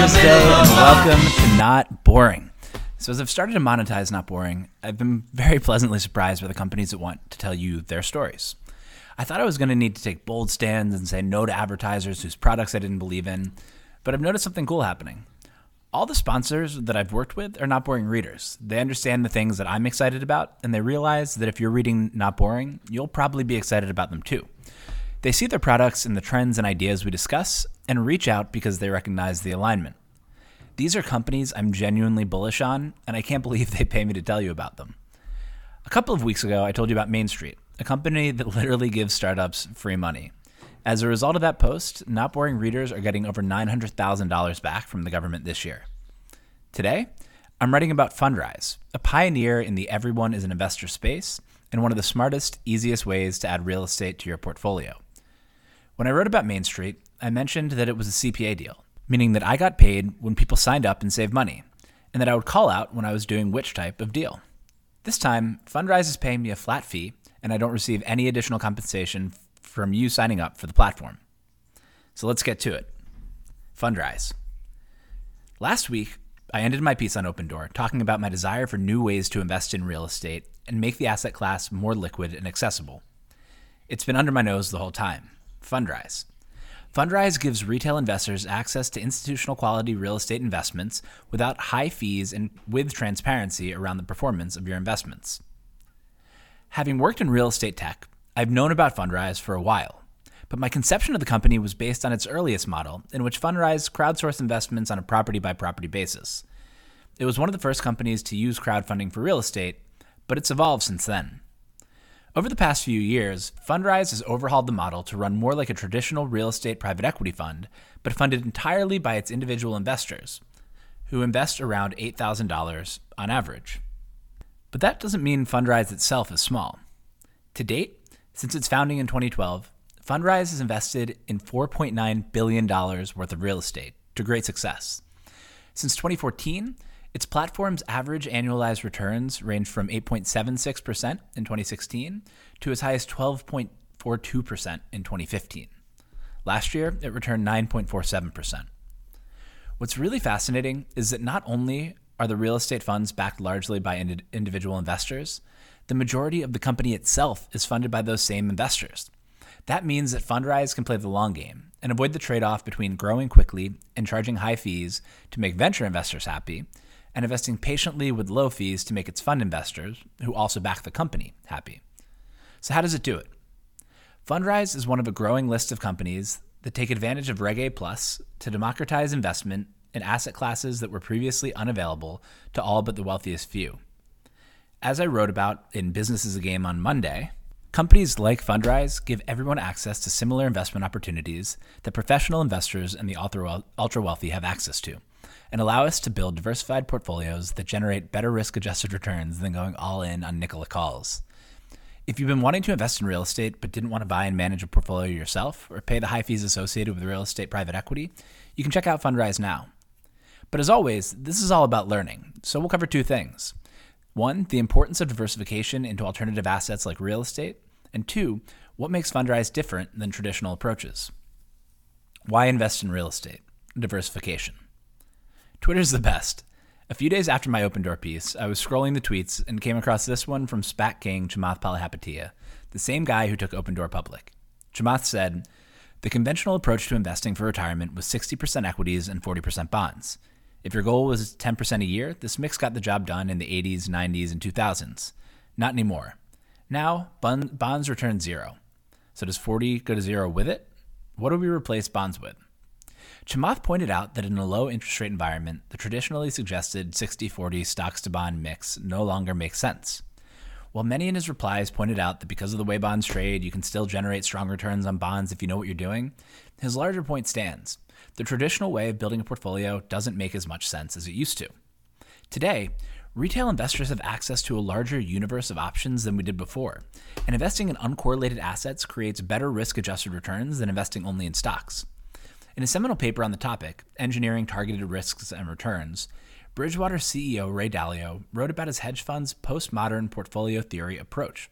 Thursday, and welcome to Not Boring. So, as I've started to monetize Not Boring, I've been very pleasantly surprised by the companies that want to tell you their stories. I thought I was going to need to take bold stands and say no to advertisers whose products I didn't believe in, but I've noticed something cool happening. All the sponsors that I've worked with are not boring readers. They understand the things that I'm excited about, and they realize that if you're reading Not Boring, you'll probably be excited about them too. They see their products and the trends and ideas we discuss and reach out because they recognize the alignment. These are companies I'm genuinely bullish on, and I can't believe they pay me to tell you about them. A couple of weeks ago, I told you about MainStreet, a company that literally gives startups free money. As a result of that post, Not Boring readers are getting over $900,000 back from the government this year. Today, I'm writing about Fundrise, a pioneer in the everyone is an investor space and one of the smartest, easiest ways to add real estate to your portfolio. When I wrote about MainStreet, I mentioned that it was a CPA deal, meaning that I got paid when people signed up and saved money, and that I would call out when I was doing which type of deal. This time, Fundrise is paying me a flat fee, and I don't receive any additional compensation from you signing up for the platform. So let's get to it. Fundrise. Last week, I ended my piece on Opendoor talking about my desire for new ways to invest in real estate and make the asset class more liquid and accessible. It's been under my nose the whole time. Fundrise. Fundrise gives retail investors access to institutional quality real estate investments without high fees and with transparency around the performance of your investments. Having worked in real estate tech, I've known about Fundrise for a while, but my conception of the company was based on its earliest model, in which Fundrise crowdsourced investments on a property by property basis. It was one of the first companies to use crowdfunding for real estate, but it's evolved since then. Over the past few years, Fundrise has overhauled the model to run more like a traditional real estate private equity fund, but funded entirely by its individual investors, who invest around $8,000 on average. But that doesn't mean Fundrise itself is small. To date, since its founding in 2012, Fundrise has invested in $4.9 billion worth of real estate to great success. Since 2014, its platform's average annualized returns range from 8.76% in 2016 to as high as 12.42% in 2015. Last year, it returned 9.47%. What's really fascinating is that not only are the real estate funds backed largely by ind- individual investors, the majority of the company itself is funded by those same investors. That means that Fundrise can play the long game and avoid the trade off between growing quickly and charging high fees to make venture investors happy and investing patiently with low fees to make its fund investors, who also back the company, happy. So, how does it do it? Fundrise is one of a growing list of companies that take advantage of Reg A Plus to democratize investment in asset classes that were previously unavailable to all but the wealthiest few. As I wrote about in Business is a Game on Monday, companies like Fundrise give everyone access to similar investment opportunities that professional investors and the ultra wealthy have access to and allow us to build diversified portfolios that generate better risk adjusted returns than going all in on Nikola calls. If you've been wanting to invest in real estate but didn't want to buy and manage a portfolio yourself or pay the high fees associated with real estate private equity, you can check out Fundrise now. But as always, this is all about learning, so we'll cover two things. One, the importance of diversification into alternative assets like real estate, and two, what makes Fundrise different than traditional approaches. Why invest in real estate? Diversification. Twitter's the best. A few days after my Opendoor piece, I was scrolling the tweets and came across this one from SPAC King Chamath Palihapitiya, the same guy who took Opendoor public. Chamath said, The conventional approach to investing for retirement was 60% equities and 40% bonds. If your goal was 10% a year, this mix got the job done in the 80s, 90s, and 2000s. Not anymore. Now, bonds return zero. So does 40 go to zero with it? What do we replace bonds with? Chamath pointed out that in a low interest rate environment, the traditionally suggested 60 40 stocks to bond mix no longer makes sense. While many in his replies pointed out that because of the way bonds trade, you can still generate strong returns on bonds if you know what you're doing, his larger point stands. The traditional way of building a portfolio doesn't make as much sense as it used to. Today, retail investors have access to a larger universe of options than we did before, and investing in uncorrelated assets creates better risk adjusted returns than investing only in stocks. In a seminal paper on the topic, Engineering Targeted Risks and Returns, Bridgewater CEO Ray Dalio wrote about his hedge fund's postmodern portfolio theory approach,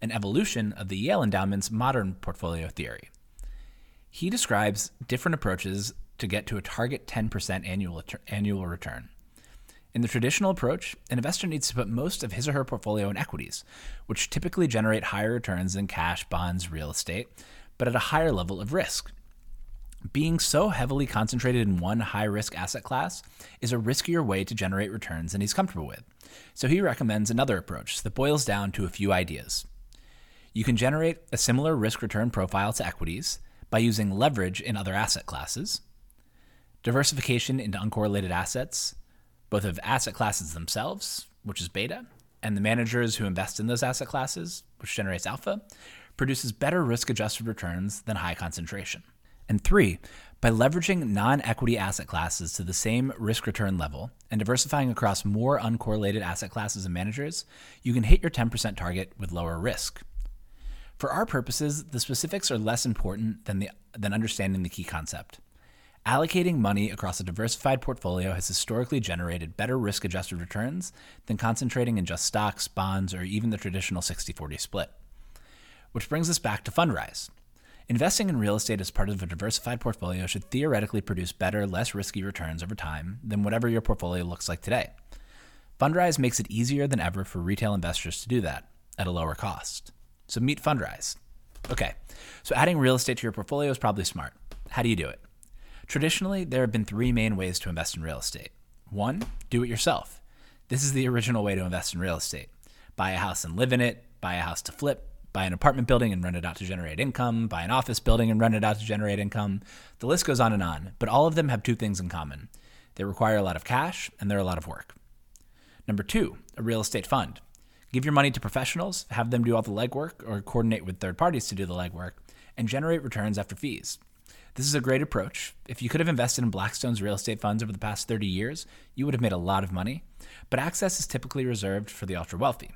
an evolution of the Yale Endowment's modern portfolio theory. He describes different approaches to get to a target 10% annual, annual return. In the traditional approach, an investor needs to put most of his or her portfolio in equities, which typically generate higher returns than cash, bonds, real estate, but at a higher level of risk. Being so heavily concentrated in one high risk asset class is a riskier way to generate returns than he's comfortable with. So he recommends another approach that boils down to a few ideas. You can generate a similar risk return profile to equities by using leverage in other asset classes, diversification into uncorrelated assets, both of asset classes themselves, which is beta, and the managers who invest in those asset classes, which generates alpha, produces better risk adjusted returns than high concentration. And three, by leveraging non equity asset classes to the same risk return level and diversifying across more uncorrelated asset classes and managers, you can hit your 10% target with lower risk. For our purposes, the specifics are less important than, the, than understanding the key concept. Allocating money across a diversified portfolio has historically generated better risk adjusted returns than concentrating in just stocks, bonds, or even the traditional 60 40 split. Which brings us back to Fundrise. Investing in real estate as part of a diversified portfolio should theoretically produce better, less risky returns over time than whatever your portfolio looks like today. Fundrise makes it easier than ever for retail investors to do that at a lower cost. So meet Fundrise. Okay, so adding real estate to your portfolio is probably smart. How do you do it? Traditionally, there have been three main ways to invest in real estate. One, do it yourself. This is the original way to invest in real estate. Buy a house and live in it, buy a house to flip, buy an apartment building and rent it out to generate income, buy an office building and rent it out to generate income. The list goes on and on, but all of them have two things in common they require a lot of cash and they're a lot of work. Number two, a real estate fund. Give your money to professionals, have them do all the legwork or coordinate with third parties to do the legwork, and generate returns after fees. This is a great approach. If you could have invested in Blackstone's real estate funds over the past 30 years, you would have made a lot of money, but access is typically reserved for the ultra wealthy.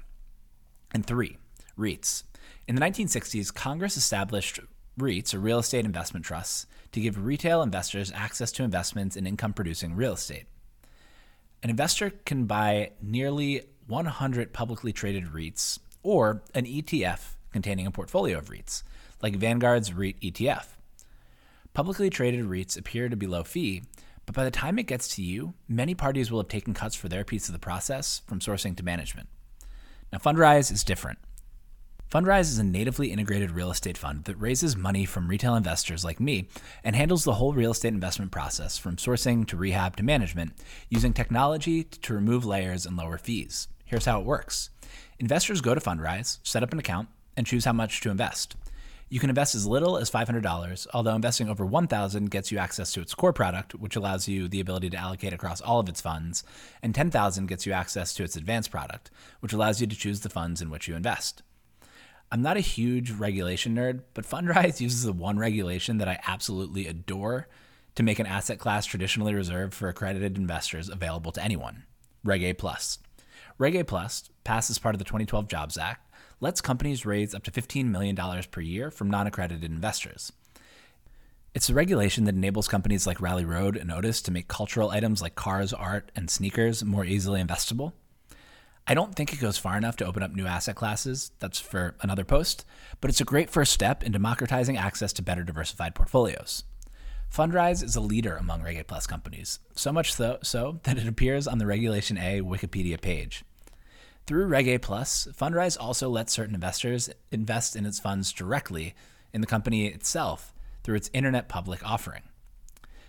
And three, REITs. In the 1960s, Congress established REITs, or real estate investment trusts, to give retail investors access to investments in income producing real estate. An investor can buy nearly 100 publicly traded REITs or an ETF containing a portfolio of REITs, like Vanguard's REIT ETF. Publicly traded REITs appear to be low fee, but by the time it gets to you, many parties will have taken cuts for their piece of the process from sourcing to management. Now, Fundrise is different. Fundrise is a natively integrated real estate fund that raises money from retail investors like me and handles the whole real estate investment process from sourcing to rehab to management using technology to remove layers and lower fees. Here's how it works investors go to Fundrise, set up an account, and choose how much to invest. You can invest as little as $500, although investing over $1,000 gets you access to its core product, which allows you the ability to allocate across all of its funds, and $10,000 gets you access to its advanced product, which allows you to choose the funds in which you invest. I'm not a huge regulation nerd, but Fundrise uses the one regulation that I absolutely adore to make an asset class traditionally reserved for accredited investors available to anyone Reg A. Plus. Reg A Plus, passed as part of the 2012 Jobs Act, lets companies raise up to $15 million per year from non accredited investors. It's a regulation that enables companies like Rally Road and Otis to make cultural items like cars, art, and sneakers more easily investable. I don't think it goes far enough to open up new asset classes. That's for another post, but it's a great first step in democratizing access to better diversified portfolios. Fundrise is a leader among Reg A Plus companies, so much so, so that it appears on the Regulation A Wikipedia page. Through Reg A Plus, Fundrise also lets certain investors invest in its funds directly in the company itself through its internet public offering.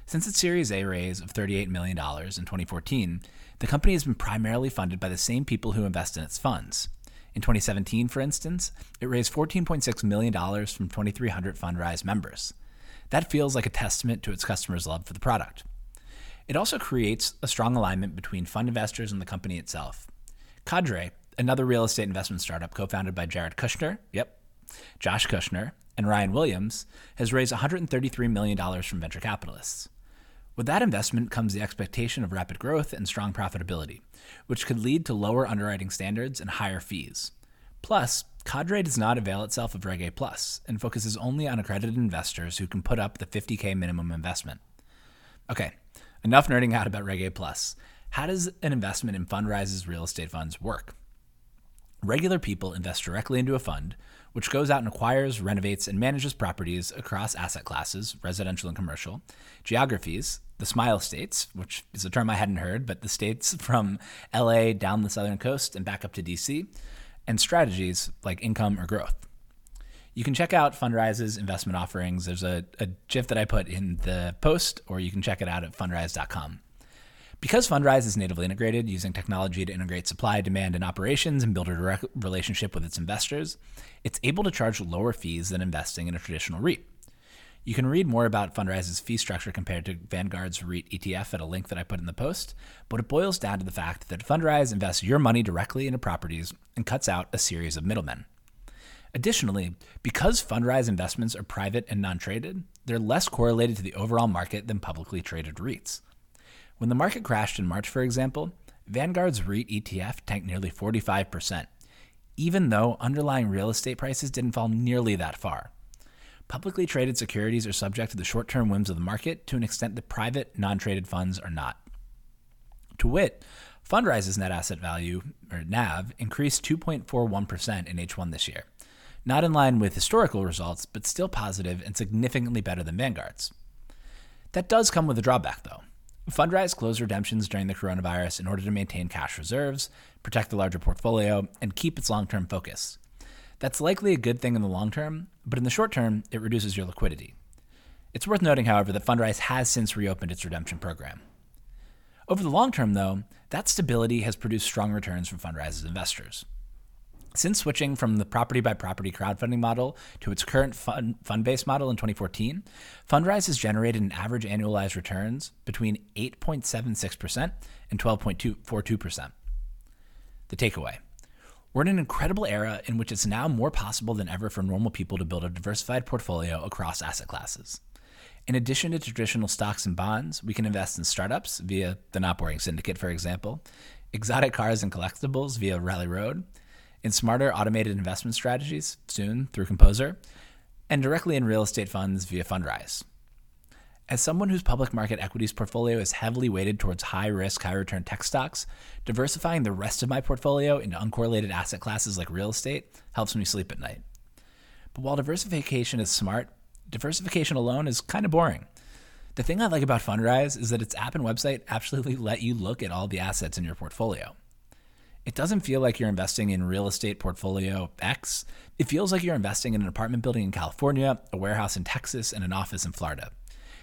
Since its Series A raise of $38 million in 2014, the company has been primarily funded by the same people who invest in its funds. In 2017, for instance, it raised $14.6 million from 2,300 Fundrise members. That feels like a testament to its customers' love for the product. It also creates a strong alignment between fund investors and the company itself. Cadre, another real estate investment startup co founded by Jared Kushner, yep, Josh Kushner, and Ryan Williams, has raised $133 million from venture capitalists. With that investment comes the expectation of rapid growth and strong profitability, which could lead to lower underwriting standards and higher fees. Plus, Cadre does not avail itself of Reg A Plus and focuses only on accredited investors who can put up the 50k minimum investment. Okay, enough nerding out about Reg A Plus. How does an investment in Fundrise's real estate funds work? Regular people invest directly into a fund which goes out and acquires, renovates, and manages properties across asset classes, residential and commercial, geographies, the Smile States, which is a term I hadn't heard, but the states from LA down the southern coast and back up to DC, and strategies like income or growth. You can check out Fundrise's investment offerings. There's a, a GIF that I put in the post, or you can check it out at fundrise.com. Because Fundrise is natively integrated, using technology to integrate supply, demand, and operations and build a direct relationship with its investors, it's able to charge lower fees than investing in a traditional REIT. You can read more about Fundrise's fee structure compared to Vanguard's REIT ETF at a link that I put in the post, but it boils down to the fact that Fundrise invests your money directly into properties and cuts out a series of middlemen. Additionally, because Fundrise investments are private and non traded, they're less correlated to the overall market than publicly traded REITs. When the market crashed in March, for example, Vanguard's REIT ETF tanked nearly 45%, even though underlying real estate prices didn't fall nearly that far. Publicly traded securities are subject to the short term whims of the market to an extent that private, non traded funds are not. To wit, Fundrise's net asset value, or NAV, increased 2.41% in H1 this year. Not in line with historical results, but still positive and significantly better than Vanguard's. That does come with a drawback, though. Fundrise closed redemptions during the coronavirus in order to maintain cash reserves, protect the larger portfolio, and keep its long term focus. That's likely a good thing in the long term, but in the short term, it reduces your liquidity. It's worth noting, however, that Fundrise has since reopened its redemption program. Over the long term, though, that stability has produced strong returns for Fundrise's investors. Since switching from the property by property crowdfunding model to its current fund, fund based model in 2014, Fundrise has generated an average annualized returns between 8.76% and 12.42%. The takeaway we're in an incredible era in which it's now more possible than ever for normal people to build a diversified portfolio across asset classes. In addition to traditional stocks and bonds, we can invest in startups via the Not Boring Syndicate, for example, exotic cars and collectibles via Rally Road, in smarter automated investment strategies, soon through Composer, and directly in real estate funds via Fundrise. As someone whose public market equities portfolio is heavily weighted towards high risk, high return tech stocks, diversifying the rest of my portfolio into uncorrelated asset classes like real estate helps me sleep at night. But while diversification is smart, diversification alone is kind of boring. The thing I like about Fundrise is that its app and website absolutely let you look at all the assets in your portfolio. It doesn't feel like you're investing in real estate portfolio X. It feels like you're investing in an apartment building in California, a warehouse in Texas, and an office in Florida.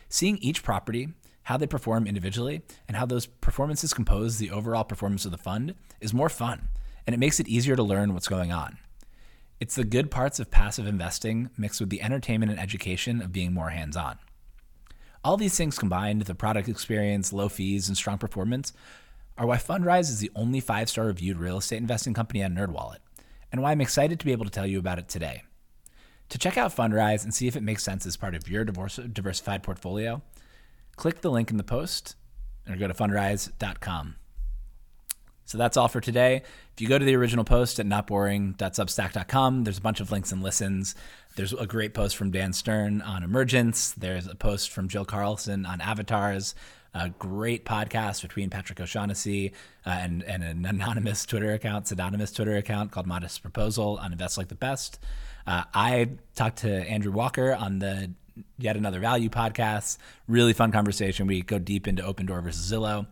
Seeing each property, how they perform individually, and how those performances compose the overall performance of the fund is more fun, and it makes it easier to learn what's going on. It's the good parts of passive investing mixed with the entertainment and education of being more hands on. All these things combined, the product experience, low fees, and strong performance, are why Fundrise is the only five star reviewed real estate investing company on NerdWallet, and why I'm excited to be able to tell you about it today. To check out Fundrise and see if it makes sense as part of your diversified portfolio, click the link in the post or go to fundrise.com. So that's all for today. If you go to the original post at notboring.substack.com, there's a bunch of links and listens. There's a great post from Dan Stern on emergence. There's a post from Jill Carlson on avatars. A great podcast between Patrick O'Shaughnessy uh, and, and an anonymous Twitter account, pseudonymous Twitter account called Modest Proposal on Invest Like the Best. Uh, I talked to Andrew Walker on the Yet Another Value podcast. Really fun conversation. We go deep into Opendoor versus Zillow.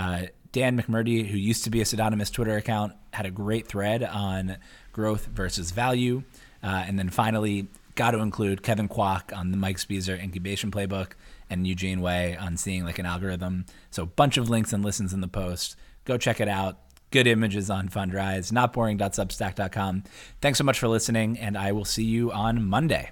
Uh, Dan McMurtrie, who used to be a pseudonymous Twitter account, had a great thread on growth versus value. Uh, and then finally, got to include Kevin Kwok on the Mike Speiser incubation playbook and Eugene Wei on seeing like an algorithm. So, a bunch of links and listens in the post. Go check it out good images on Fundrise, notboring.substack.com. Thanks so much for listening, and I will see you on Monday.